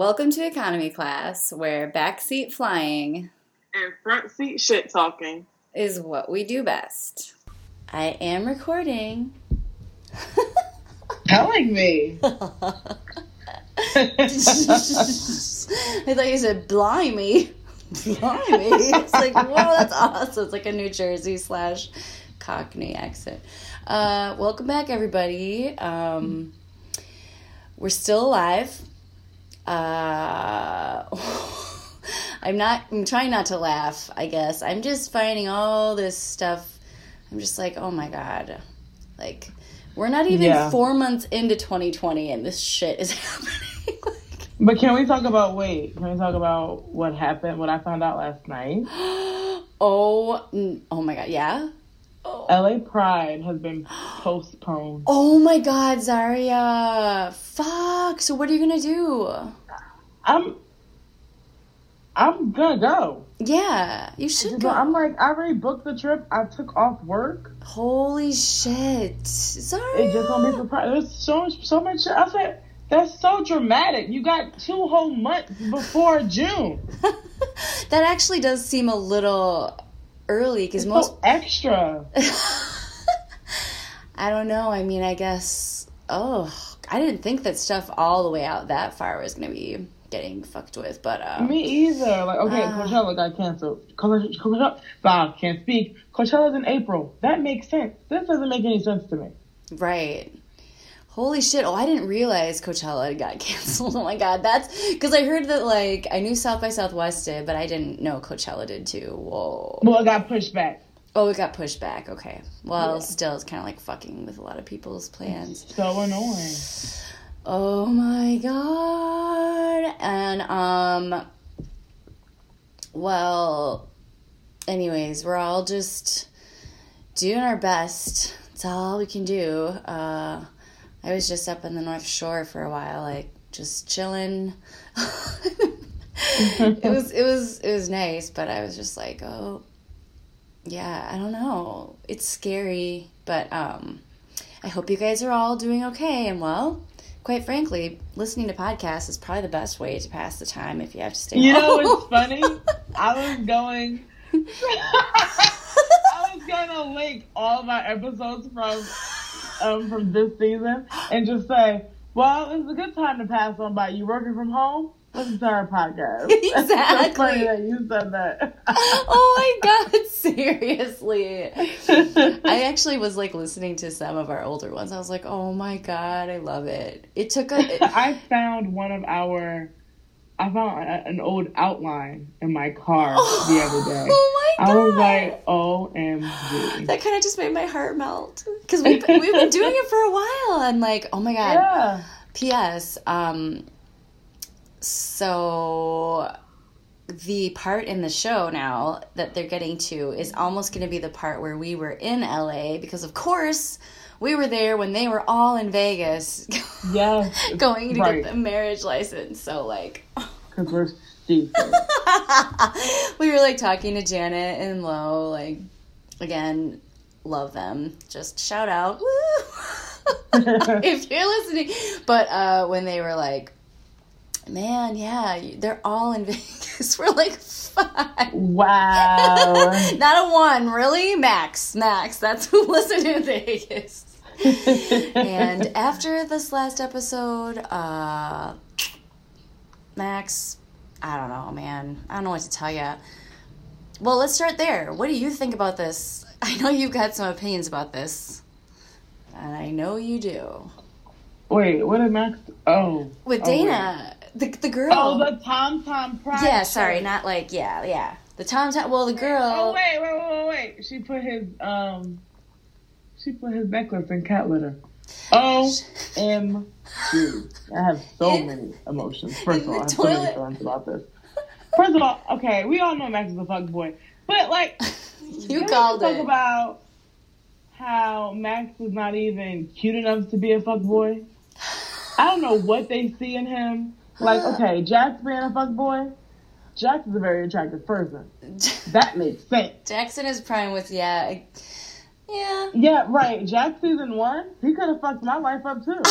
Welcome to economy class, where backseat flying and front seat shit talking. is what we do best. I am recording. Telling me. I thought you said blimey. Blimey. It's like, whoa, that's awesome. It's like a New Jersey slash Cockney accent. Uh, welcome back, everybody. Um, we're still alive. Uh, I'm not, I'm trying not to laugh, I guess. I'm just finding all this stuff. I'm just like, oh my God. Like, we're not even Yeah. four months into 2020 and this shit is happening. Like, But can we talk about wait? Can we talk about what happened? What I found out last night? oh, oh my god, yeah. Oh, LA Pride has been postponed. oh my god, Zarria. Fuck. So what are you gonna do? I'm I'm gonna go. Yeah, you should go. I'm like I already booked the trip. I took off work. Holy shit, Sorry. It's just gonna be surprised. There's so much, so much. I said that's so dramatic. You got two whole months before June. that actually does seem a little early because most. so extra. I don't know. I mean, I guess. Oh, I didn't think that stuff all the way out that far was gonna be getting fucked with, but uh, Me either. Like, okay, Ah. Coachella got canceled. Coachella, Coachella, can't speak. Coachella's in April. That makes sense. This doesn't make any sense to me. Right. Holy shit. Oh, I didn't realize Coachella got canceled. Oh my god. That's because I heard that, like, I knew South by Southwest did, but I didn't know Coachella did too. Whoa. Well, it got pushed back. Oh, it got pushed back. Okay. Well, Yeah. still, it's kind of like fucking with a lot of people's plans. So annoying. Oh my god. And, um, well, anyways, we're all just doing our best. It's all we can do. Uh, I was just up in the North Shore for a while, like just chilling. it was it was it was nice, but I was just like, oh, yeah, I don't know. It's scary, but um, I hope you guys are all doing okay and well. Quite frankly, listening to podcasts is probably the best way to pass the time if you have to stay. You know home. what's funny? I was going. I was gonna link all my episodes from um from this season and just say, "Well, it's a good time to pass on by. You working from home? Listen to our podcast." Exactly. funny that you said that. oh my god, seriously. I actually was like listening to some of our older ones. I was like, "Oh my god, I love it." It took a it- I found one of our. I found a, an old outline in my car the other day. Oh my god. I was like, "OMG!" that kind of just made my heart melt because we've, we've been doing it for a while and like oh my god Yeah. ps um so the part in the show now that they're getting to is almost going to be the part where we were in la because of course we were there when they were all in vegas Yes. going to Right. get the marriage license so like we're stupid. we were like talking to Janet and Lo, like again, love them. Just shout out. Woo! if you're listening. But uh when they were like, Man, yeah, they're all in Vegas. We're like five. wow. Not a one, really? Max. Max. That's who listened in Vegas. and after this last episode, uh Max, I don't know, man. I don't know what to tell you. Well, let's start there. What do you think about this? I know you've got some opinions about this. And I know you do. Wait, what did Max? Oh, With Oh, Dayna, the the girl. Oh, the Tom Tom Pride. yeah, sorry, not like yeah, yeah. The Tom Tom. Well, the girl. Oh wait, wait, wait, wait, wait. She put his um, she put his necklace in cat litter. O M G. I have so In- many emotions. First of all, I have so many toilet. feelings about this. First of all, okay, we all know Max is a fuck boy, but like, you called talk it. about how Max is not even cute enough to be a fuck boy. I don't know what they see in him. Like, okay, Jack's being a fuck boy. Jack is a very attractive person. That makes sense. Jackson is prime with yeah, I- yeah. Yeah, right. Jack season one, he could have fucked my life up too.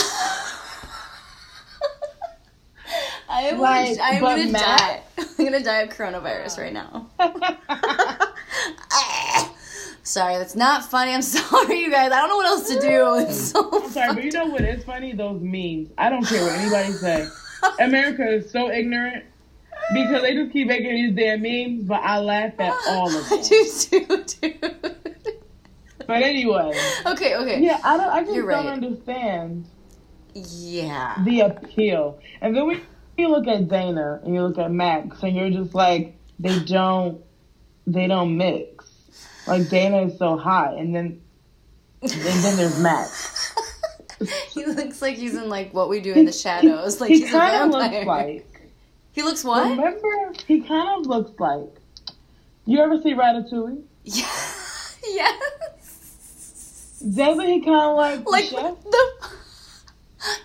I'm, Like, I'm gonna Matt- die. I'm gonna die of coronavirus right now. Sorry, that's not funny. I'm sorry, you guys. I don't know what else to do. It's so I'm sorry, but you know what is funny? Those memes. I don't care what anybody say. America is so ignorant because they just keep making these damn memes, but I laugh at all of them. I do too, dude. But anyway, Okay, okay. yeah, I don't. I just You're don't right. understand Yeah. the appeal. And then we you look at Dayna and you look at Max, and you're just like, they don't, they don't mix. Like Dayna is so hot, and then, and then there's Max. he looks like he's in like what we do in the shadows. Like he he's a kind of vampire. looks like. he looks what? Remember, he kind of looks like. You ever see Ratatouille? Yeah. yes. Doesn't he kind of like, the Like chef? the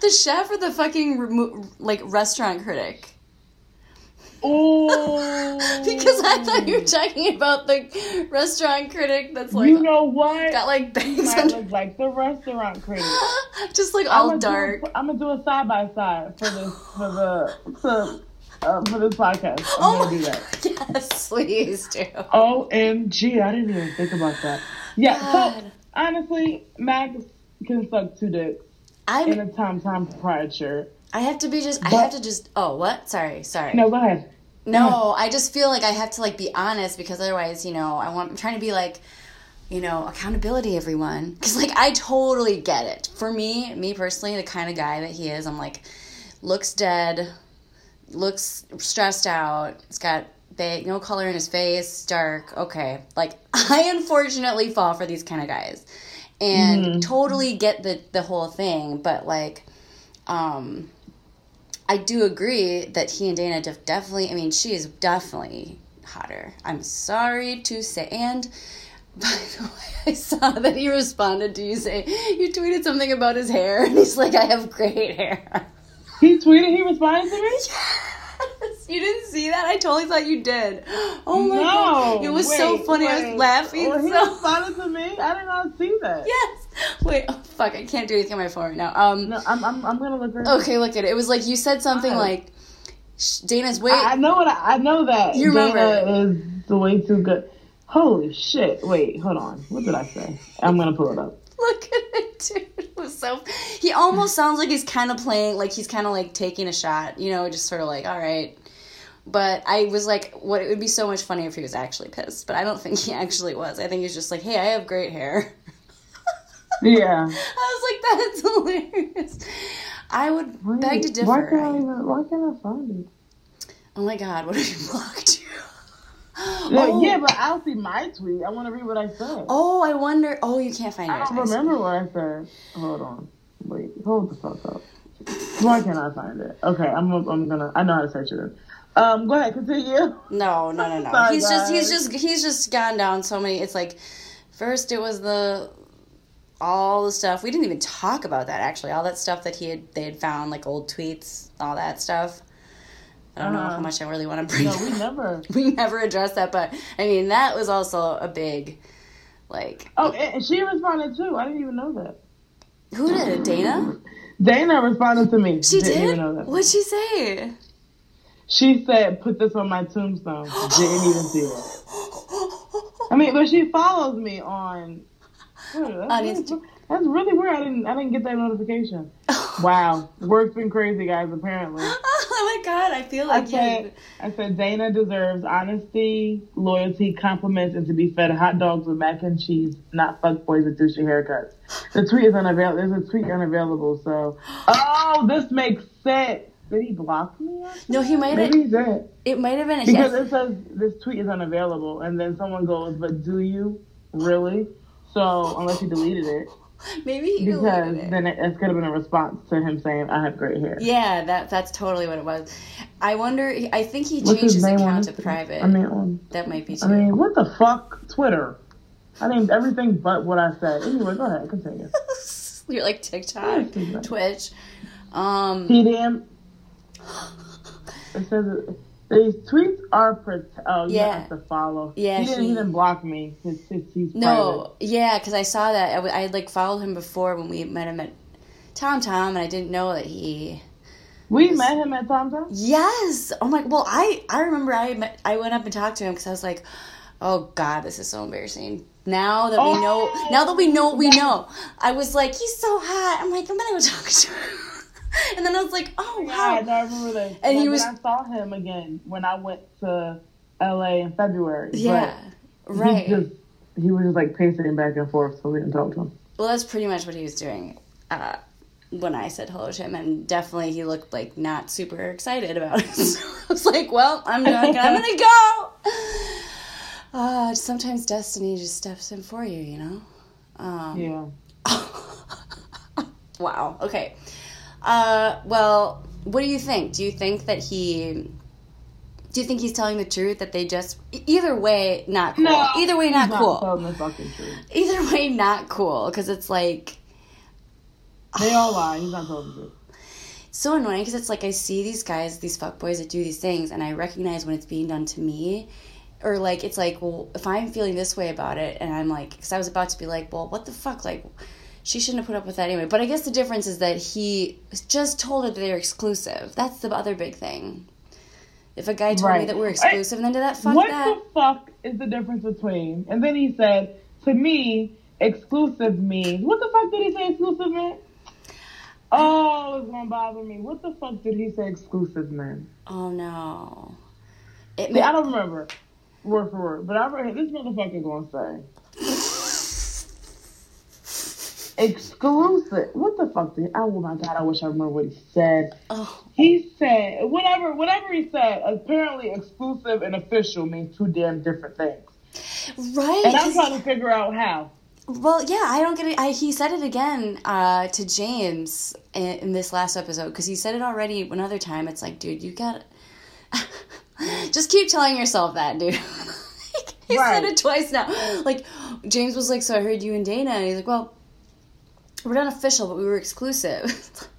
the chef or the fucking remo- like restaurant critic. Oh, Because I thought you were talking about the restaurant critic that's like you know what? got like bangs under, like the restaurant critic. just like all I'ma dark. Do, I'm gonna do a side by side for this for the for, uh, for this podcast. I'm Oh gonna my do that. yes, please do. Omg, I didn't even think about that. Yeah. So honestly, Max can suck two dicks in I'm. in a Tom Tom Pride shirt. I have to be just. I have to just. Oh, what? Sorry, sorry. No, go ahead. No, I just feel like I have to like be honest because otherwise, you know, I want I'm trying to be like, you know, accountability everyone because like I totally get it. For me, me personally, the kind of guy that he is, I'm like, looks dead, looks stressed out. It's got big, no color in his face, dark. Okay, like I unfortunately fall for these kind of guys, and totally get the the whole thing, but like, um. I do agree that he and Dayna def- definitely, I mean, she is definitely hotter. I'm sorry to say. And by the way, I saw that he responded to you say, you tweeted something about his hair, and he's like, I have great hair. He tweeted. He responded to me. Yes, you didn't see that? I totally thought you did. Oh my no, god. It was so wait, funny. I was laughing. He so- responded to me. I did not see that. Yes. Wait, oh, fuck, I can't do anything on my phone right now. Um, No, I'm, I'm, I'm gonna look. Right okay, look at it. It was like you said something like, Dayna's wait. I, I know what I, I know that You remember. Dayna is the way too good. Holy shit! Wait, hold on. What did I say? I'm gonna pull it up. Look at it, dude. It was so. He almost sounds like he's kind of playing, like he's kind of like taking a shot, you know, just sort of like, all right. But I was like, what? It would be so much funnier if he was actually pissed. But I don't think he actually was. I think he's just like, hey, I have great hair. Yeah. I was like, that's hilarious. I would Wait, beg to differ. Why can't I? Why can't I find it? oh my god, what if he blocked you? Oh, yeah, but I'll see my tweet. I want to read what I said. oh, I wonder. Oh, you can't find it. I don't remember what I said. Hold on. Wait, hold the fuck up. Why can't I find it? Okay, I'm I'm gonna. I know how to search it. Um, go ahead, continue. No, no, no, no. Sorry, he's just he's just he's just gone down so many. It's like first it was the all the stuff we didn't even talk about that actually. All that stuff that he had they had found like old tweets, all that stuff. I don't know Uh-huh. how much I really want to bring. No, we never. we never addressed that, but I mean that was also a big like Oh, and she responded too. I didn't even know that. who did it? Dayna? Dayna responded to me. She didn't did. Even know that. What'd she say? She said, "Put this on my tombstone." Didn't even see it. I mean, but she follows me on. What, that's, that's really weird. I didn't. I didn't get that notification. Wow, work's been crazy, guys. Apparently, oh my god, I feel I like you. I said Dayna deserves honesty, loyalty, compliments, and to be fed hot dogs with mac and cheese, not fuckboys with douchey haircuts. The tweet is unavailable. There's a tweet unavailable. So, oh, this makes sense. Did he block me? No, he might have. Maybe he. It might have been a Because yes. it says this tweet is unavailable, and then someone goes, "But do you really?" So unless he deleted it, Maybe he because it. then it, it's gonna have been a response to him saying, "I have great hair." Yeah, that that's totally what it was. I wonder. I think he What's changed his, his account to private. I mean, on, that might be too. I mean, what the fuck, Twitter? I named everything but what I said. Anyway, go ahead, continue. You're like TikTok, Twitch. Um, TDM. It says these tweets are prote- oh you Yeah. have to follow. Yeah, he didn't. he- didn't block me. His, his, he's private. no, yeah, because I saw that. I, I had like followed him before when we met him at Tom Tom, and I didn't know that he We met him at Tom Tom. Yes. Oh my. Well, I I remember I met, I went up and talked to him because I was like, oh god, this is so embarrassing. Now that we know, Oh, now that we know what we oh. know, I was like, he's so hot. I'm like, I'm gonna go talk to him. And then I was like, oh Yeah, wow. no, I remember that. And he was- I saw him again when I went to LA in February. Yeah. He Right. just he was just like pacing back and forth, so we didn't talk to him. Well, that's pretty much what he was doing uh, when I said hello to him, and definitely he looked like not super excited about it. So I was like, "Well, I'm not, I'm gonna go." Uh, sometimes destiny just steps in for you, you know. Um, Yeah. wow. Okay. Uh, well, what do you think? Do you think that he? Do you think he's telling the truth? That they just either way not cool. either way he's not cool. telling the fucking truth. Either way not cool because it's like They all lie. He's not telling the truth. so annoying because it's like I see these guys, these fuckboys that do these things, and I recognize when it's being done to me. Or like it's like, well, if I'm feeling this way about it, and I'm like, because I was about to be like, well, what the fuck, like, she shouldn't have put up with that anyway. But I guess the difference is that he just told her that they're exclusive. That's the other big thing. If a guy told me that we're exclusive, and then did that fuck what that? What the fuck is the difference between? And then he said, to me, exclusive means. What the fuck did he say exclusive meant? Oh, it's gonna bother me. What the fuck did he say exclusive meant? oh no. It See, I don't remember word for word, but I read this motherfucker gonna say exclusive. What the fuck did? Oh my god! I wish I remember what he said. oh, He said whatever, whatever he said. Apparently, exclusive and official means two damn different things, right. and I'm trying to figure out how. Well, yeah, I don't get it. I, he said it again uh, to James in, in this last episode because he said it already another time. It's like, dude, you got just keep telling yourself that, dude. he Right. said it twice now. Like James was like, "So I heard you and Dayna," and he's like, "Well, we're not official, but we were exclusive."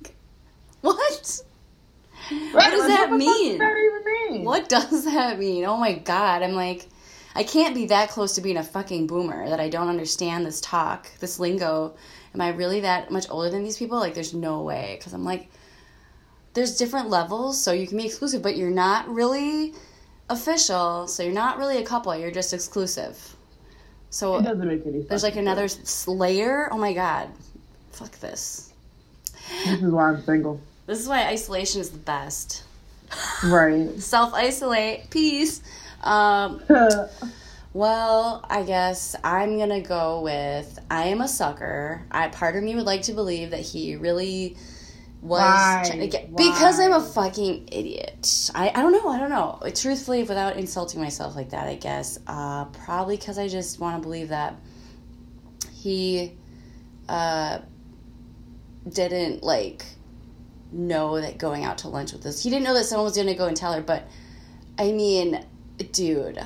Like, what? Right, does like, that what mean? Does that mean? What does that mean? Oh my god, I'm like, I can't be that close to being a fucking boomer that I don't understand this talk, this lingo. Am I really that much older than these people? Like, there's no way. Because I'm like, there's different levels, so you can be exclusive, but you're not really official, so you're not really a couple, you're just exclusive. So It doesn't make any sense. there's like another layer. Oh my god. Fuck this. This is why I'm single. This is why isolation is the best. Right. Self isolate. Peace. Um, Well, I guess I'm gonna go with I am a sucker. I part of me would like to believe that he really was Why? trying to get because I'm a fucking idiot. I, I don't know. I don't know. Truthfully, without insulting myself like that, I guess uh, probably because I just want to believe that he uh, didn't like know that going out to lunch with this. He didn't know that someone was gonna go and tell her. But I mean, dude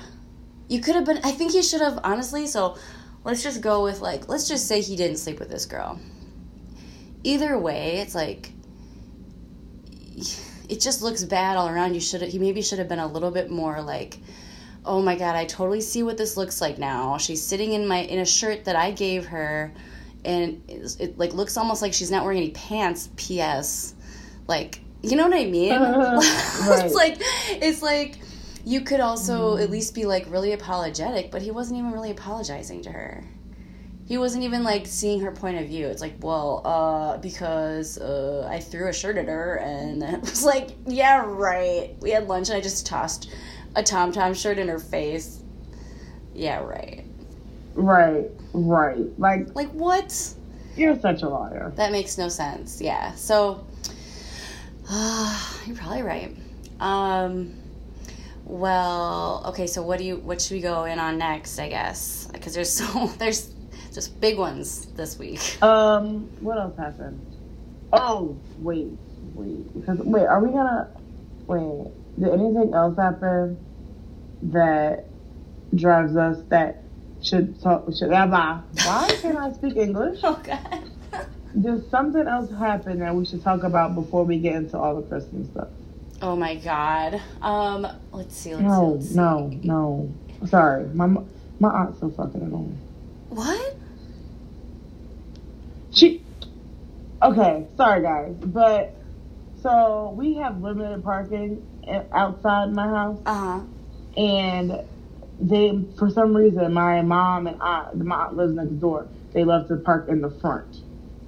you could have been i think he should have honestly so let's just go with like let's just say he didn't sleep with this girl either way it's like it just looks bad all around you should have, he maybe should have been a little bit more like oh my god i totally see what this looks like now she's sitting in my in a shirt that i gave her and it, it like looks almost like she's not wearing any pants ps like you know what i mean Right. it's like it's like you could also at least be like really apologetic, but he wasn't even really apologizing to her. He wasn't even like seeing her point of view. It's like, well, uh, because uh, I threw a shirt at her, and it was like, yeah, right. We had lunch, and I just tossed a Tom Tom shirt in her face. Yeah, right. Right. Right. Like Like what? you're such a liar. That makes no sense. Yeah. So, you're probably right. Um, well, okay. So what do you? What should we go in on next? I guess because there's so there's just big ones this week. Um, what else happened? Oh, wait, wait. Because wait, are we gonna wait? Did anything else happen that drives us that should talk? Should why? Why can't I speak English? Oh God. Does something else happen that we should talk about before we get into all the Christmas stuff? Oh my God. Um. Let's see. Let's No, see. Let's see. no, no. Sorry, my my aunt's so fucking annoying. What? She. Okay, sorry guys, but So we have limited parking outside my house, Uh huh. and they, for some reason, my mom and aunt, my aunt lives next door. They love to park in the front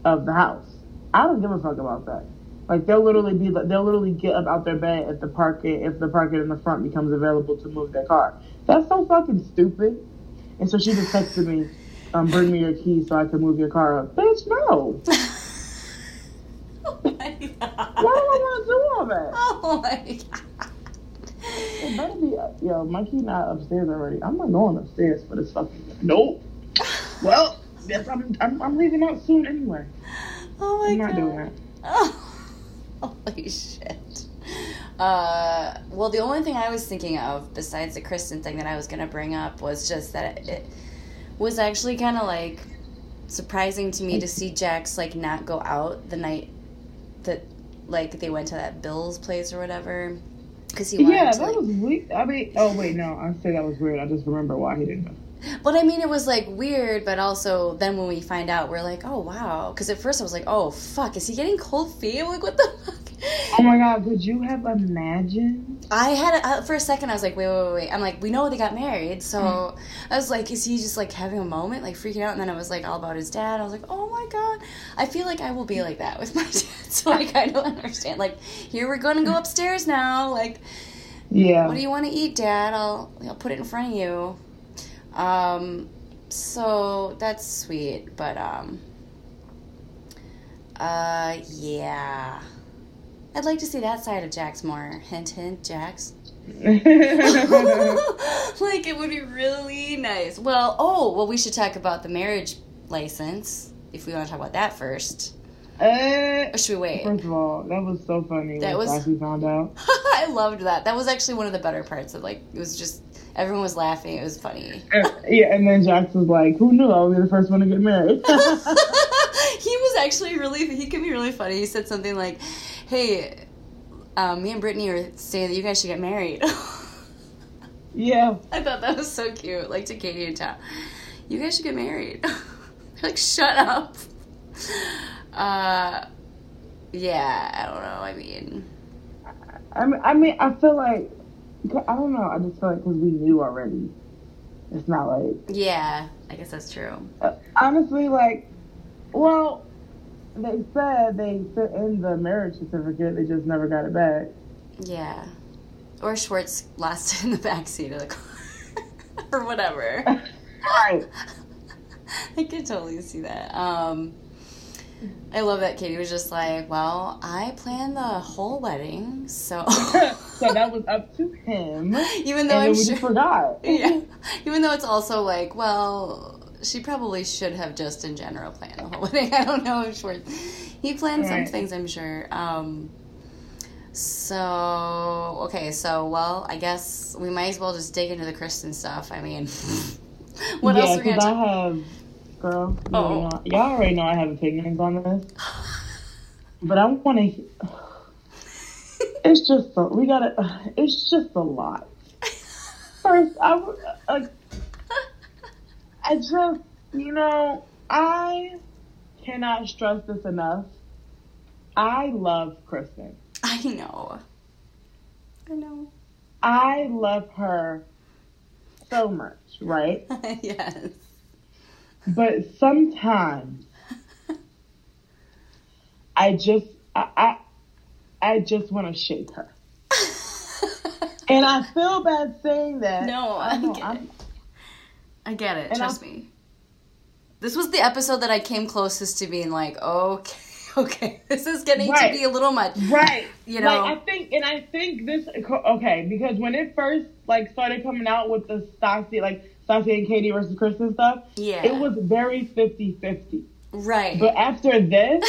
of the house. I don't give a fuck about that. Like they'll literally be, they'll literally get up out their bed if the parking, if the parking in the front becomes available to move their car. That's so fucking stupid. And so she just texted me, um, "Bring me your keys so I can move your car up." Bitch, no. oh my god. Why do I want to do all that? Oh my god. It better be, yo, my key not upstairs already. I'm not going upstairs for this fucking. Nope. Well, yes, I'm, I'm, I'm leaving out soon anyway. Oh my I'm god. not doing that. Oh, holy shit. Uh, well, the only thing I was thinking of besides the Kristen thing that I was gonna bring up was just that it, it was actually kind of like surprising to me to see Jax like not go out the night that like they went to that Bill's place or whatever because he wanted Yeah, to. that like- was weird. I mean, oh wait, no, I say that was weird. I just remember why he didn't. But I mean, it was like weird, but also then when we find out, we're like, oh wow. Because at first I was like, oh fuck, is he getting cold feet? I'm like, what the fuck? Oh my god, could you have imagined? I had a, uh, for a second. I was like, wait, wait, wait, wait. I'm like, we know they got married, so I was like, is he just like having a moment, like freaking out? And then it was like all about his dad. I was like, oh my god. I feel like I will be like that with my dad, so I kind of understand. Like, here we're gonna go upstairs now. Like, Yeah. what do you want to eat, Dad? I'll I'll put it in front of you. Um, so that's sweet, but um, uh, yeah. I'd like to see that side of Jax more. Hint, hint, Jax. like it would be really nice. Well, oh, well, we should talk about the marriage license if we want to talk about that first. uh, Or should we wait? first of all, that was so funny That when was- found out. I loved that. That was actually one of the better parts. Of like, it was just everyone was laughing. It was funny. And- yeah, and then Jax was like, "Who knew I would be the first one to get married?" he was actually really he could be really funny. He said something like, "Hey, um, me and Brittany are saying that you guys should get married." yeah. I thought that was so cute. Like to Katie and Tom, you guys should get married. like, shut up. Uh, yeah, I don't know. I mean, I mean, I mean, I feel like I don't know. I just feel like because we knew already, it's not like yeah, I guess that's true. uh, honestly like. Well, they said they sent in the marriage certificate. They just never got it back. Yeah, or Schwartz lost it in the back seat of the car, or whatever. Right. I could totally see that. Um, I love that Katie was just like, "Well, I planned the whole wedding, so so that was up to him, even though I'm sure, forgot. yeah, even though it's also like, well, she probably should have just in general planned the whole wedding. I don't know if Schwartz he planned some things, I'm sure. Um, so okay, so well, I guess we might as well just dig into the Kristen stuff. I mean, what yeah, else are we gonna because I talk? have, girl. You Oh. already know, y'all already know I have opinions on this, but I want to. It's just a, we gotta. It's just a lot. First, I like. I just you know I cannot stress this enough. I love Kristen. I know. I know. I love her so much, right? yes. But sometimes I just I I, I just want to shake her. And I feel bad saying that. No, I know, get I'm- it. I get it. Trust I- me. This was the episode that I came closest to being like, okay, okay, this is getting Right. to be a little much. Right. You know. Like I think and I think this okay, because when it first like started coming out with the Stassi like Stassi and Katie versus Kristen stuff, Yeah. it was very 50-50. Right. But after this,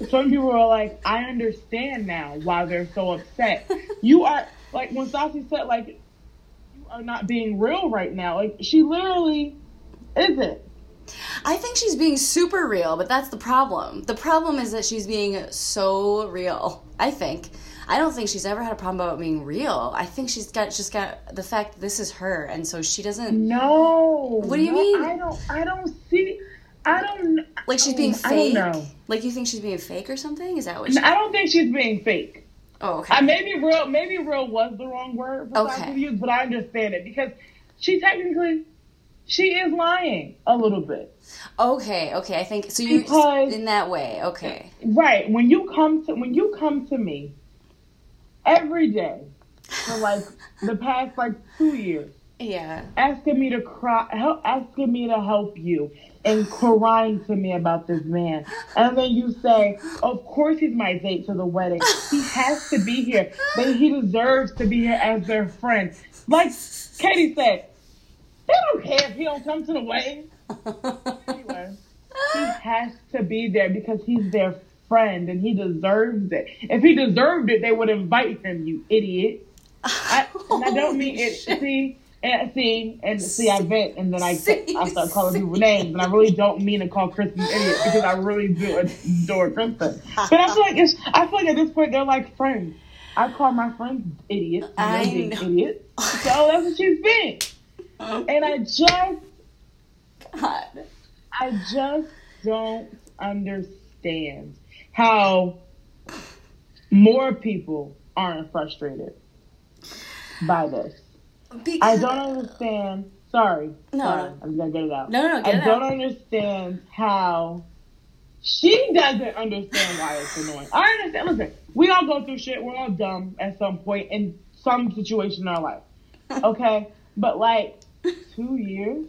some people were like, I understand now why they're so upset. You are like when Stassi said like you are not being real right now. Like she literally isn't. I think she's being super real, but that's the problem. The problem is that she's being so real. I think. I don't think she's ever had a problem about being real. I think she's got just got the fact this is her, and so she doesn't. No. What do you No, mean? I don't I don't see I don't. Like she's being I don't fake. know. Like you think she's being fake or something? Is that what? She, I don't think she's being fake. oh, okay. I maybe real, maybe real was the wrong word for Okay. okay. use, but I understand it because she technically, she is lying a little bit. okay, okay. I think so. You Because- in that way. Okay. Right. When you come to when you come to me every day for like the past like two years, Yeah. asking me to cry, help, asking me to help you, and crying to me about this man, and then you say, "Of course he's my date to the wedding. He has to be here. But he deserves to be here as their friend." Like Katie said, they don't care if he don't come to the wedding. Anyway, he has to be there because he's their friend and he deserves it. If he deserved it, they would invite him. You idiot. I, and I don't mean it. See, and see, and see, I vent, and then I See, I start calling see. people names, and I really don't mean to call Kristen idiot because I really do adore Kristen. But I feel like it's, I feel like at this point they're like friends. I call my friends idiots, I know. idiots. So that's what she's been. And I just, God. I just don't understand how more people aren't frustrated by this. Because, I don't understand. Sorry. No, sorry. I'm gonna get it out. No, no, get I it don't out. understand how she doesn't understand why it's annoying. I understand. Listen, we all go through shit. We're all dumb at some point in some situation in our life. Okay, but like two years.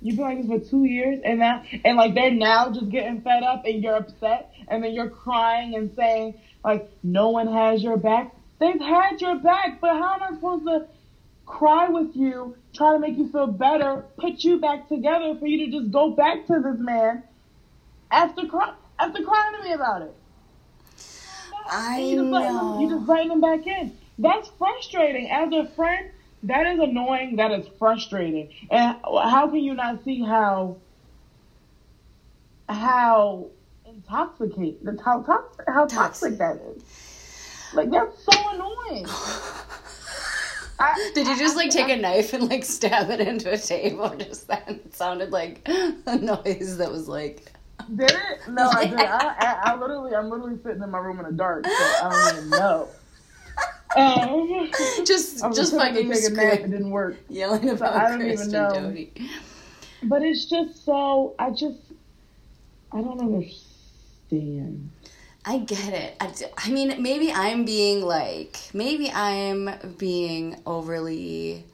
You've been like this for two years, and now, and like they're now just getting fed up, and you're upset, and then you're crying and saying like no one has your back. They've had your back, but how am I supposed to cry with you, try to make you feel better, put you back together for you to just go back to this man after cry after crying to me about it? I you just letting him, you just letting him back in. That's frustrating. As a friend, that is annoying. That is frustrating. And how can you not see how how intoxicate the how toxic how toxic that is? Like that's so annoying. I- Did you just like take a knife and like stab it into a table? Just then it sounded like a noise that was like. Did it? No, I didn't. I, I, I literally, I'm literally sitting in my room in the dark, so I don't even know. Um, Just, I just fucking take a nap. It didn't work. yelling about I don't even Kristen know. Doute. But it's just so. I just. I don't understand. I get it. I mean, maybe I'm being like, maybe I'm being overly,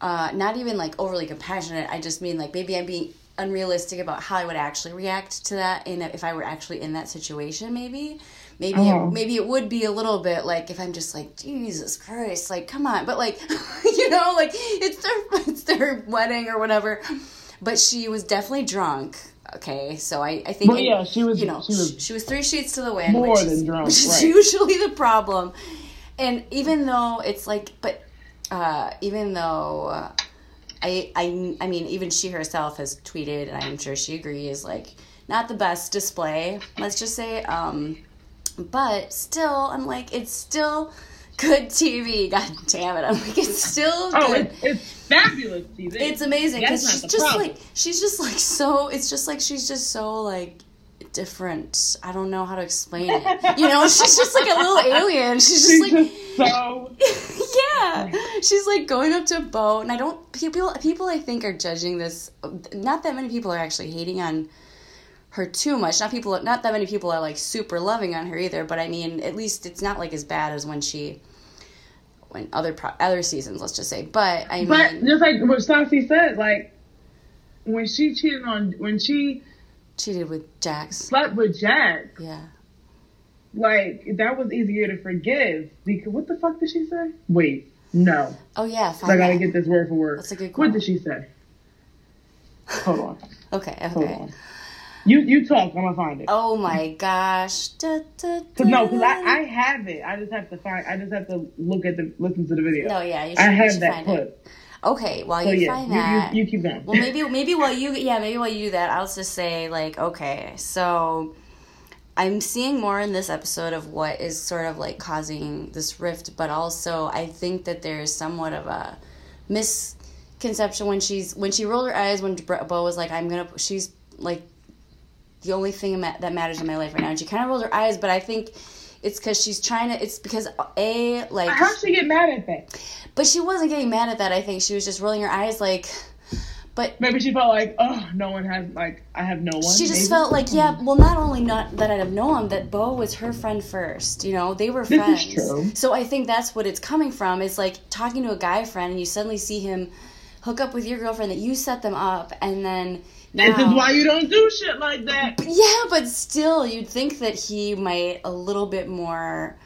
uh, not even like overly compassionate. I just mean like maybe I'm being unrealistic about how I would actually react to that in a, if I were actually in that situation. Maybe, maybe, it, maybe it would be a little bit like if I'm just like Jesus Christ, like come on, but like, you know, like it's their it's their wedding or whatever. But she was definitely drunk. Okay, so I, I think Well, yeah, she was- You know, she was she was three sheets to the wind, more which than is, drunk, which is right. usually the problem. And even though it's like, but uh, even though uh, I, I, I mean, even she herself has tweeted, and I'm sure she agrees, like not the best display. Let's just say, um, but still, I'm like, it's still good TV. God damn it! I'm like, it's still Oh, good. it's, it's fabulous TV. It's amazing because she's just problem. like she's just like so. It's just like she's just so like different. I don't know how to explain it. You know, she's just like a little alien. She's just She's like just so. yeah. She's like going up to a boat, and I don't people people I think are judging this. Not that many people are actually hating on her too much. Not people. Not that many people are like super loving on her either. But I mean, at least it's not like as bad as when she. When other pro- other seasons, let's just say, but I But mean, just like what Stassi said, like when she cheated on, when she cheated with Jax. slept with Jack, Yeah. like that was easier to forgive. Because what the fuck did she say? Wait, no, Oh yeah. I gotta get this word for word. That's a good What did she say? Hold on, Okay. hold Okay. on. You you talk. I'm gonna find it. Oh my gosh. Da, da, Cause no, cause. I, I have it. I just have to find. I just have to look at the listen to the video. No, yeah. You should, I have that clip. it. Okay. While So you yeah, find you, that. you, you keep going. well, maybe maybe while you yeah maybe while you do that, I'll just say like okay, so I'm seeing more in this episode of what is sort of like causing this rift, but also I think that there is somewhat of a misconception when she's when she rolled her eyes when Beau was like I'm gonna she's like the only thing that matters in my life right now. And she kind of rolled her eyes, but I think it's because she's trying to. It's because a like. How'd she get mad at that? But she wasn't getting mad at that. I think she was just rolling her eyes, like. But Maybe she felt like, oh, no one has like I have no one. she just maybe? felt like, yeah. Well, not only not that I'd have known that Beau was her friend first. You know, they were This is friends. true. So I think that's what it's coming from. It's like talking to a guy friend, and you suddenly see him hook up with your girlfriend that you set them up, and then. This is why you don't do shit like that. Yeah, but still, you'd think that he might a little bit more.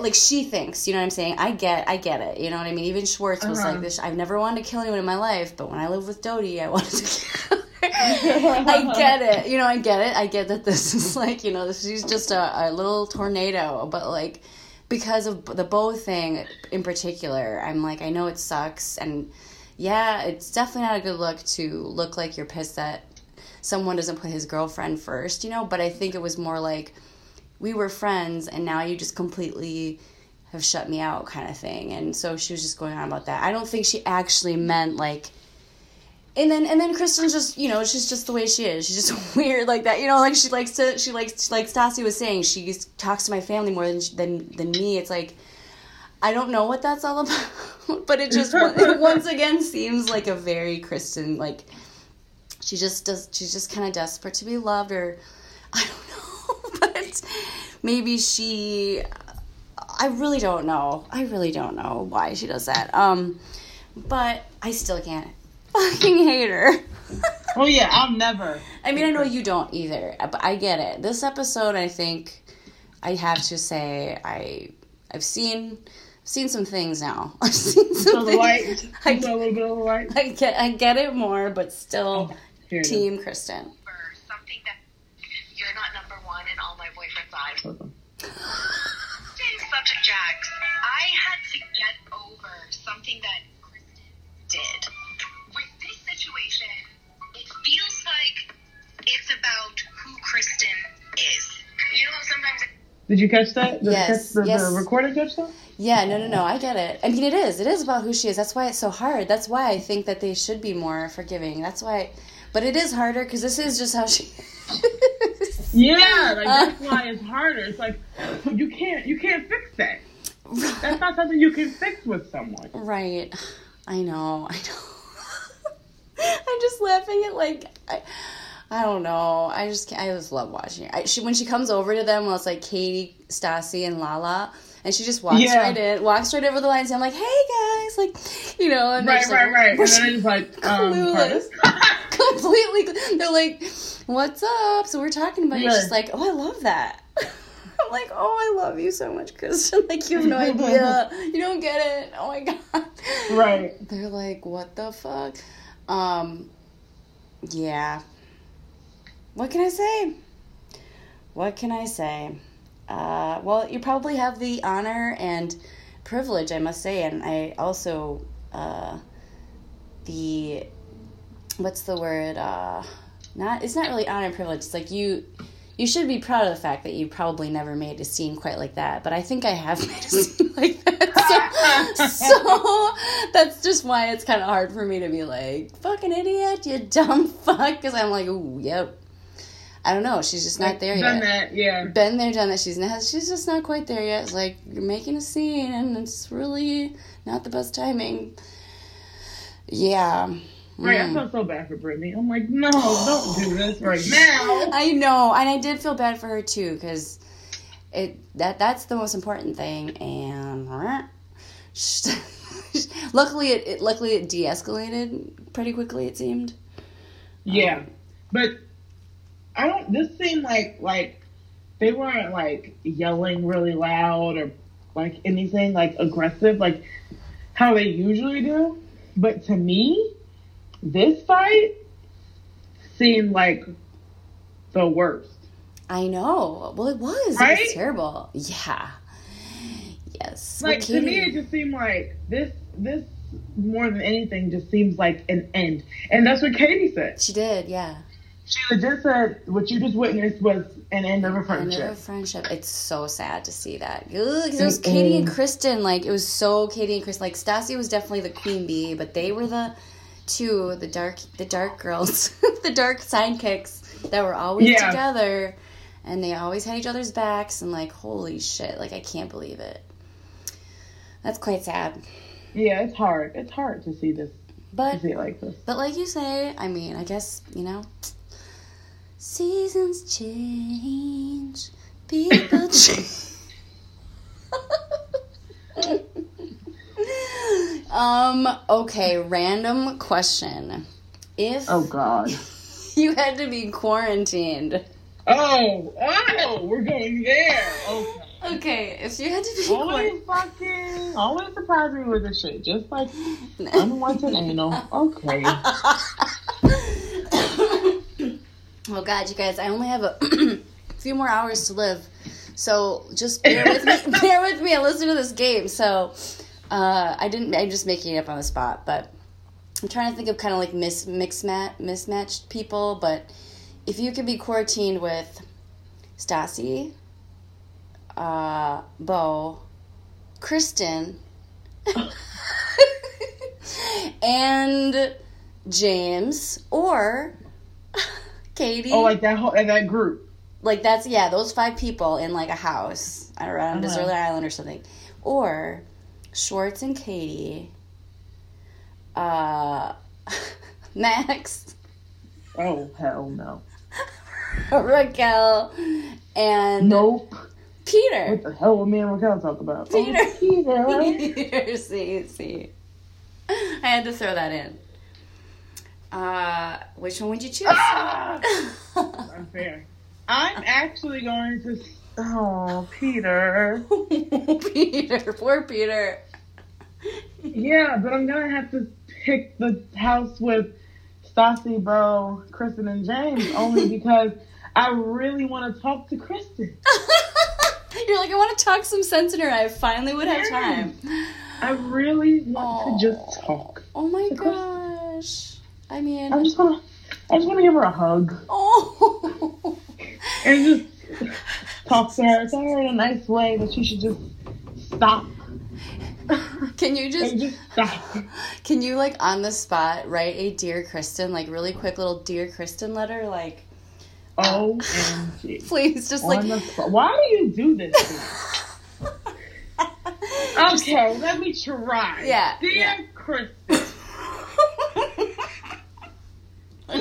Like she thinks, you know what I'm saying? I get, I get it. You know what I mean? Even Schwartz was Uh-huh. like this. I've never wanted to kill anyone in my life, but when I lived with Doute, I wanted to kill. her." I get it. You know, I get it. I get that this is like, you know, she's just a, a little tornado, but like because of the Beau thing in particular, I'm like, I know it sucks, and yeah, it's definitely not a good look to look like you're pissed that someone doesn't put his girlfriend first, you know. But I think it was more like we were friends, and now you just completely have shut me out, kind of thing. And so she was just going on about that. I don't think she actually meant like. And then and then Kristen's just you know she's just the way she is. She's just weird like that. You know, like she likes to she likes like Stassi was saying she talks to my family more than than than me. It's like I don't know what that's all about, but it just it once again seems like a very Kristen like she just does she's just kind of desperate to be loved or I don't know, but maybe she I really don't know. I really don't know why she does that. Um but I still can't fucking hate her. Oh yeah, I'll never. I mean, I know you don't either, but I get it. This episode, I think, I have to say, I I've seen seen some things now. I've seen some the things. light. I, So a little bit of the light. I get I get it more, but still, oh, Here it is. Team Kristen. something that you're not number one in all my boyfriend's eyes. Same subject, Jax. I had to get over something that Kristen did. With this situation, it feels like it's about who Kristen is. You know how sometimes Did you catch that? Did Yes, catch the, yes. the catch that? Yeah, no, no, no. I get it. I mean, it is. It is about who she is. That's why it's so hard. That's why I think that they should be more forgiving. That's why. But it is harder because this is just how she. is. Yeah, like that's why it's harder. It's like you can't you can't fix that. That's not something you can fix with someone. Right. I know. I know. I'm just laughing at like I, I don't know. I just can't, I just love watching it. I, she when she comes over to them, well, it's like Katie, Stassi, and Lala, and she just walks Yeah. right in, walks right over the lines. And I'm like, hey guys, like you know, and Right, right, like, right. And then it's like um, clueless. completely. They're like, "What's up?" So we're talking about. it. Yeah. She's like, "Oh, I love that." I'm like, "Oh, I love you so much, Kristen. Like, you have no idea. You don't get it. Oh my god." right. They're like, "What the fuck?" Um, yeah. What can I say? What can I say? Uh, well, you probably have the honor and privilege, I must say, and I also uh, the what's the word? Uh, not it's not really honor and privilege. It's like you you should be proud of the fact that you probably never made a scene quite like that. But I think I have made a scene like that. So, so that's just why it's kind of hard for me to be like fucking idiot, you dumb fuck, because I'm like, ooh, yep. I don't know. She's just not there Done yet that, yeah. been there, done that. She's not. She's just not quite there yet. It's like you're making a scene, and it's really not the best timing. Yeah. Right, I Mm. felt so bad for Brittany. I'm like, no, don't do this right now. I know, and I did feel bad for her too, because it that that's the most important thing. And luckily, it, it luckily it de-escalated pretty quickly. It seemed. Yeah, but I don't. This seemed like like they weren't like yelling really loud or like anything like aggressive like how they usually do. But to me, this fight seemed like the worst. I know. Well, it was. It Right? was terrible. Yeah. Yes. Like to me, it just seemed like this. This more than anything just seems like an end, and that's what Katie said. she did. Yeah. She just said what you just witnessed was an end of a friendship. End of a friendship. It's so sad to see that. Because it was Katie and Kristen. Like it was so Katie and Kristen. Like Stassi was definitely the queen bee, but they were the two, the dark, the dark girls, the dark sidekicks. that were always Yeah. together and they always had each other's backs and like holy shit, like I can't believe it. That's quite sad. Yeah, it's hard. It's hard to see this, to But see it like this. but like you say, I mean, I guess, you know, seasons change, people change. um, okay, random question. If Oh God. you had to be quarantined. Oh, oh, we're going there. Okay. Okay, if you had to be Always fucking, always surprise me with this shit. Just like unwanted anal. Okay. Oh God, you guys! I only have a few more hours to live, so just bear with me. bear with me and listen to this game. So, uh, I didn't. I'm just making it up on the spot, but I'm trying to think of kind of like mis mix mat mismatched people. But if you could be quarantined with Stassi, uh, Beau, Kristen, and James, or Katie. Oh, like that whole and that group. like that's yeah, those five people in like a house around Uh-huh. Desert Island or something, or Schwartz and Katie, uh, Max, Oh hell no. Raquel, and Nope. Peter. What the hell would me and Raquel talk about? Peter. Oh, Peter. Peter, see, see. I had to throw that in. Uh, which one would you choose? Ah! Unfair. I'm actually going to. Oh, Peter. Peter, poor Peter. Yeah, but I'm gonna have to pick the house with Stassi, Beau, Kristen, and James only because I really want to talk to Kristen. You're like, I want to talk some sense in her. I finally would have time. I really want Aw. to just talk. Oh my gosh. course. I mean, I just want to. I just want to give her a hug oh. and just talk to her. Tell her in a nice way that she should just stop Can you just, just stop. can you like on the spot write a Dear Kristen, like really quick little Dear Kristen letter? Like, oh, OMG. please, just On like. spot. Why do you do this? Okay, let me try. Yeah, Dear yeah. Kristen, damn.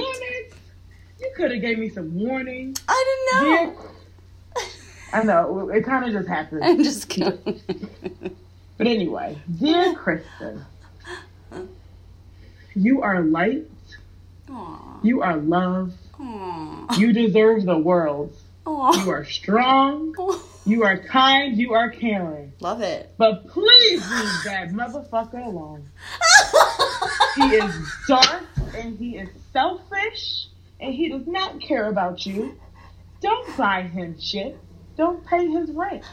You could have gave me some warning. I didn't Dear, know. I know, it kind of just happened. I'm just kidding. But anyway, dear Kristen, you are light, Aw. you are love, Aw. you deserve the world. Aww. You are strong, you are kind, you are caring. Love it. But please leave that motherfucker alone. He is dark and he is selfish and he does not care about you. Don't buy him shit. Don't pay his rent.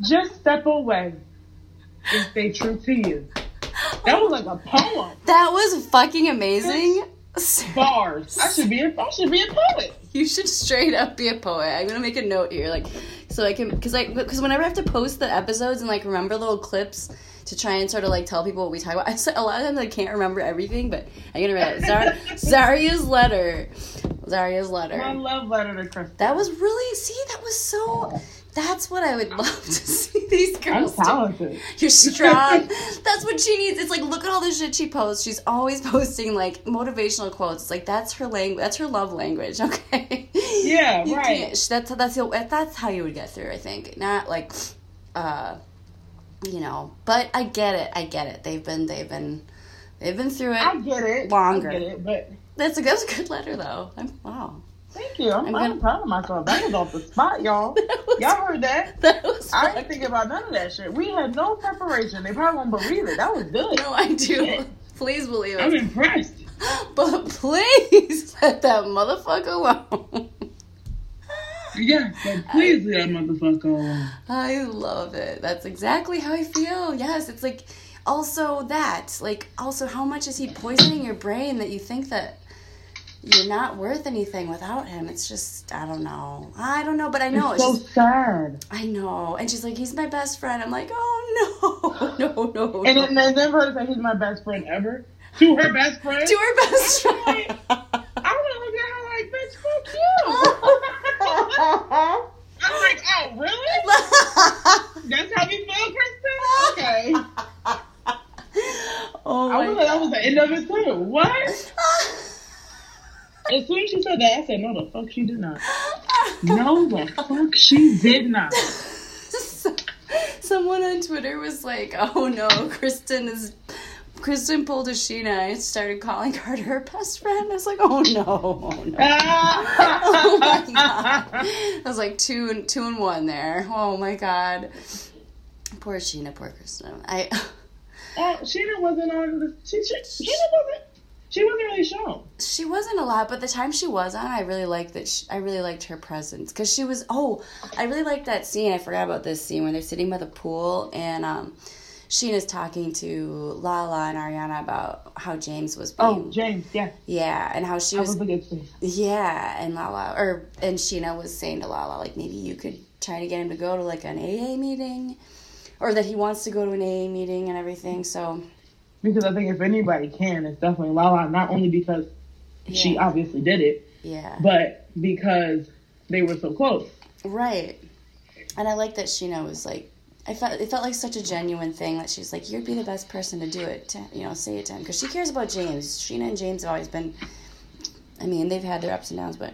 Just step away and stay true to you. That was like a poem. That was fucking amazing. Bars. I should be a I should be a poet. You should straight up be a poet. I'm gonna make a note here, like, so I can, cause like, cause whenever I have to post the episodes and like remember little clips to try and sort of like tell people what we talk about, I said a lot of times I can't remember everything, but I'm gonna write it. Zar- Zarria's letter. Zarria's letter. My love letter to Kristen. That was really see. That was so. That's what I would love to see these girls. I'm girls do. talented. You're strong. that's what she needs. It's like look at all the shit she posts. She's always posting like motivational quotes. It's like that's her language. That's her love language. Okay. Yeah, You right. That's that's that's how you would get through. I think not like, uh, you know. But I get it. I get it. They've been they've been they've been through it. I get it. Longer. I get it, but that's a that's a good letter though. I'm, wow. thank you. I'm, I'm I'm, proud of myself. That was off the spot, y'all. Was, Y'all heard that? that was I didn't think about none of that shit. We had no preparation. They probably won't believe it. That was good. No, I do. Please believe it. I'm impressed. But please let that motherfucker alone. Yeah, but please leave that motherfucker alone. I love it. That's exactly how I feel. Yes, it's like also that. Like also how much is he poisoning your brain that you think that you're not worth anything without him? It's just I don't know. I don't know, but I know it's it's so just, sad. I know. And she's like, he's my best friend. I'm like, oh no, no, no. And no. then never heard her say he's my best friend ever. To her best friend. to her best friend. I'm like, oh, really? That's how you feel, Kristen? Okay. Oh I was like, that was the end of it too. What? as soon as she said that, I said, no, the fuck she did not. No, the fuck she did not. Someone on Twitter was like, oh no, Kristen is Kristen pulled a Scheana and started calling Carter her best friend. I was like, "Oh no, oh no!" oh my god! I was like two and two and one there. Oh my god! Poor Scheana, poor Kristen. I. Oh, Scheana wasn't on the. She, she, Scheana wasn't. She wasn't really shown. She wasn't a lot, but the time she was on, I really liked that. She, I really liked her presence because she was. Oh, I really liked that scene. I forgot about this scene where they're sitting by the pool and um, Scheana's talking to Lala and Ariana about how James was oh, being. Oh, James, yeah. Yeah, and how she That was. was a good scene. yeah, and Lala or and Scheana was saying to Lala like maybe you could try to get him to go to like an AA meeting, or that he wants to go to an AA meeting and everything. So Because I think if anybody can, it's definitely Lala. Not only because she obviously did it, yeah. but because they were so close. Right. And I like that Scheana was like, I felt it felt like such a genuine thing that she's like, you'd be the best person to do it, to you know, say it to him because she cares about James. Scheana and James have always been. I mean, they've had their ups and downs, but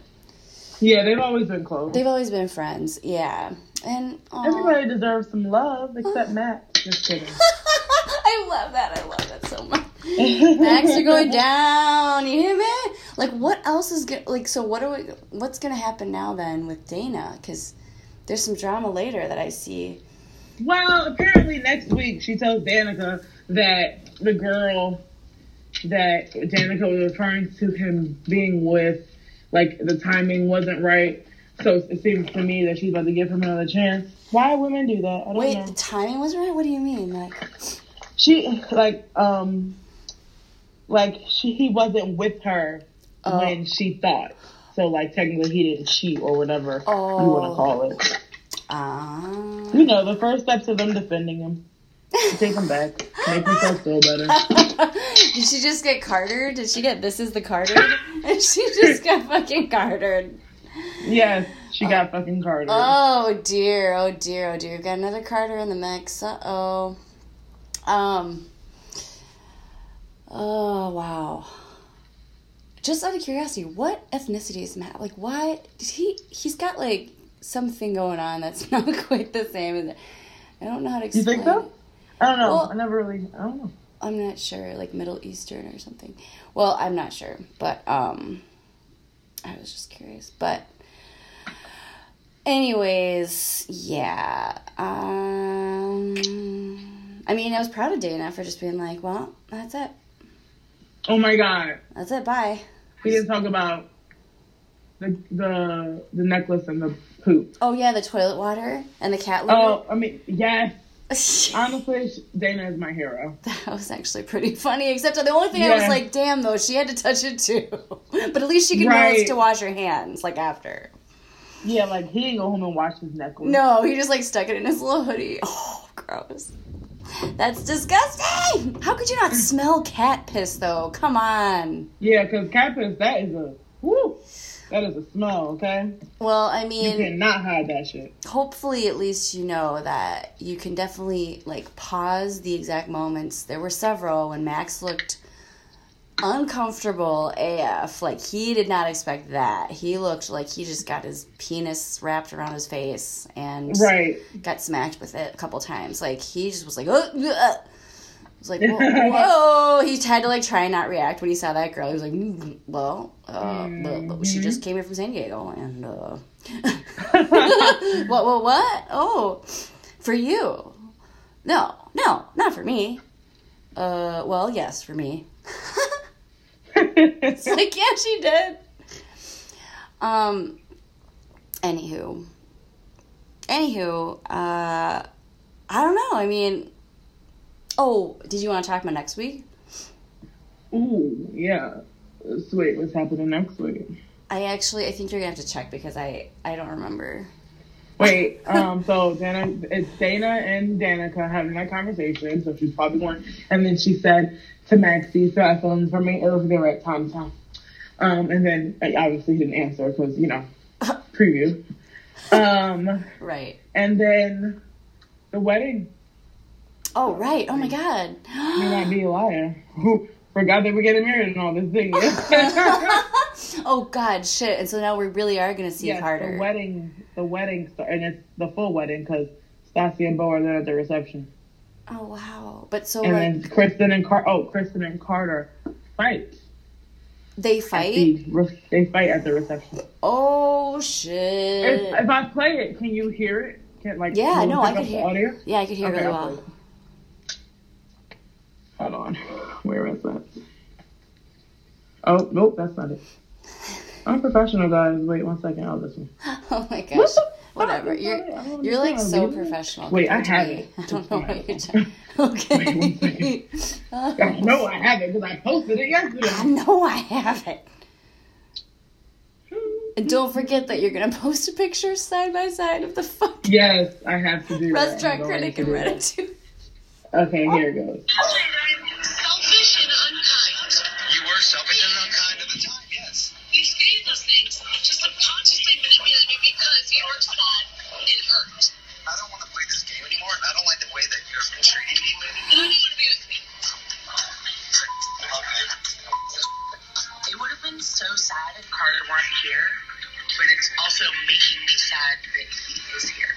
Yeah, they've always been close. they've always been friends. Yeah, and aw. Everybody deserves some love except Matt. Just kidding. I love that. I love that so much. Max, you're going down. You hear me? Like, what else is going? Like, so what are we? What's gonna happen now then with Dayna? Because there's some drama later that I see. Well, apparently next week she tells Danica that the girl that Danica was referring to him being with, like the timing wasn't right. So it seems to me that she's about to give him another chance. Why women do that? I don't Wait, know. the timing wasn't right. What do you mean? Like, She like um like she he wasn't with her Oh. when she thought. So like technically he didn't cheat or whatever you Oh. want to call it. Ah. You know, the first steps of them defending him. Take him back. Make himself feel better. Did she just get Cartered? Did she get this is the Cartered? And she just got fucking Cartered. Yes, she got fucking Carter. Oh dear, oh dear, oh dear. We've got another Carter in the mix. Uh oh. Um. Oh wow. Just out of curiosity, what ethnicity is Matt? Like, why did he? He's got like something going on that's not quite the same. as I don't know how to explain. you think so? I don't know. Well- I never really. I don't know. I'm not sure, like Middle Eastern or something. Well, I'm not sure, but um, I was just curious. But, anyways, yeah. Um, I mean, I was proud of Dayna for just being like, well, that's it, Oh my god, that's it, bye. we didn't talk about the the the necklace and the poop. Oh yeah, the toilet water and the cat litter. Oh, I mean, yes. Honestly, Dayna is my hero. That was actually pretty funny. Except the only thing I was like, damn, though, she had to touch it too. but at least she can Right. knows to wash her hands, like after. Yeah, like he didn't go home and wash his necklace. No, he just like stuck it in his little hoodie. Oh, gross. That's disgusting. How could you not smell cat piss though? Come on. Yeah, because cat piss, that is a whoo. That is a smell, okay? Well, I mean, You cannot hide that shit. hopefully at least you know that you can definitely like pause the exact moments. There were several when Max looked uncomfortable AF. Like he did not expect that. He looked like he just got his penis wrapped around his face and Right. got smacked with it a couple times. Like he just was like, oh, ugh." Was like, whoa, whoa. He had to like try and not react when he saw that girl. He was like, mm, well, uh, but- but she just came here from San Diego, and uh, what, what, what? Oh, for you? No, no, not for me. Uh, well, yes, for me. It's like, yeah, she did. Um. Anywho. Anywho, uh, I don't know. I mean, oh, did you want to talk about next week? Ooh, yeah. Sweet, what's happening next week? I actually, I think you're gonna have to check because I, I don't remember. Wait, um, so Dayna, it's Dayna and Danica having that conversation, so she's probably going, and then she said to Maxie, so I filmed for me, or they were at Tom Tom. Um, and then obviously he didn't answer because, you know, preview. Um, Right. and then the wedding Oh, right. Oh my God. may not be a liar. Who, Forgot we're getting married and all this thing. oh God, shit! And so now we really are gonna see yes, Carter. the wedding, the wedding, and it's the full wedding because Stassi and Beau are there at the reception, oh wow! But so and like then Kristen and Car. Oh, Kristen and Carter fight. they fight. the they fight at the reception. Oh shit! if I play it, can you hear it? Can like Yeah, no, I could hear. audio. Yeah, I could hear Okay, really well. Hold on. Where is that? Oh, nope, that's not it. I'm professional, guys. Wait one second. Oh, this one. Oh my What gosh! fuck Whatever. You're that? You're like so professional. Wait, I have me. it. I don't know what you're talking. Okay. Wait, I know I have it because I posted it yesterday. I know I have it. And don't forget that you're gonna post a picture side by side of the fucking Yes, I have to do that. restaurant I'm critic and that. Reddit. Okay, here it goes. Selfish and unkind. You were selfish and unkind at the time, yes. You say those things to subconsciously manipulate me because you were sad and hurt. I don't want to play this game anymore. I don't like the way that you're treating me lately. Who do you want to be with me? It would have been so sad if Carter weren't here, but it's also making me sad that he is here.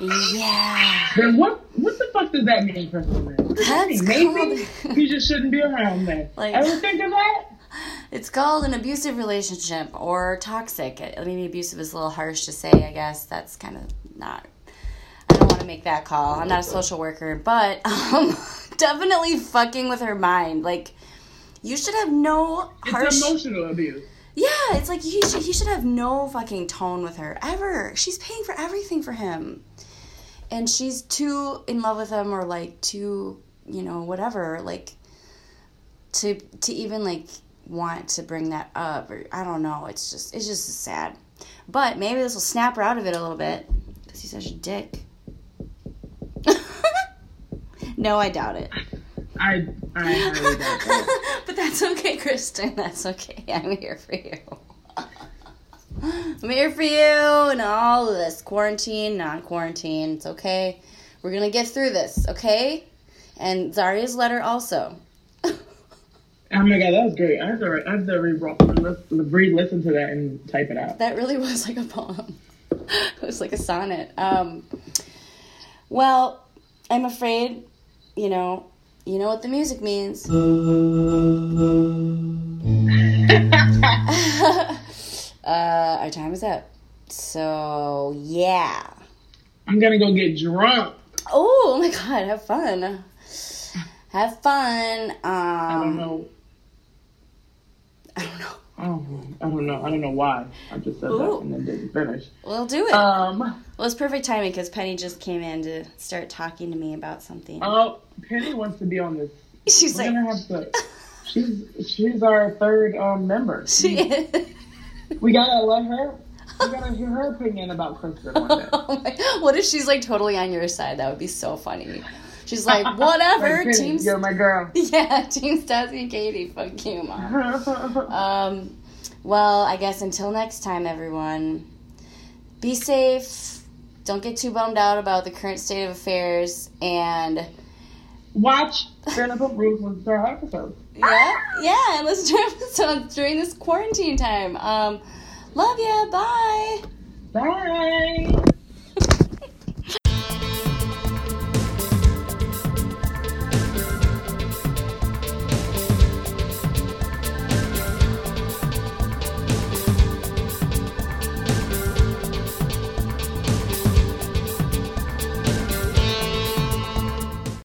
Yeah. Then what? What the fuck does that mean, does that That's? Maybe called- you just shouldn't be around then. Like- Ever think of that? It's called an abusive relationship or toxic. I mean, abusive is a little harsh to say, I guess. That's kind of not. I don't want to make that call. I'm not a social worker, but um, definitely fucking with her mind. Like, you should have no harsh. It's emotional abuse. Yeah, it's like he should, he should have no fucking tone with her ever. She's paying for everything for him. And she's too in love with him or like too, you know, whatever, like to to even like want to bring that up or I don't know. It's just it's just sad. But maybe this will snap her out of it a little bit cuz he's such a dick. no, I doubt it. I I highly doubt that. but that's okay, Kristen. That's okay. I'm here for you. I'm here for you and all of this quarantine, non quarantine. It's okay. We're gonna get through this, okay? And Zarria's letter also. Oh my god, that was great. I have to, I have to re- re-listen to that and type it out. That really was like a poem. It was like a sonnet. Um, well, I'm afraid, you know, you know what the music means. uh, our time is up. So yeah. I'm gonna go get drunk. Oh, oh my god, have fun. Have fun. Um, I don't know. I don't know. Oh, I don't know. I don't know why. I just said Ooh. that and then didn't finish. We'll do it. Um. well, it's perfect timing because Penny just came in to start talking to me about something. Oh, Penny wants to be on this. She's We're like, gonna have to. She's she's our third um, member. she is. We gotta let her. We gotta hear her opinion about Kristen one day. Oh my, what if she's like totally on your side? That would be so funny. She's like, whatever, Like, team. You're my girl. Yeah, Team Stassi and Katie. Fuck you, mom. Um, well, I guess until next time, everyone, be safe. Don't get too bummed out about the current state of affairs. And Watch Vanderpump Rules with our episodes. Yeah, yeah, and listen to episodes during this quarantine time. Um, love ya. Bye. Bye.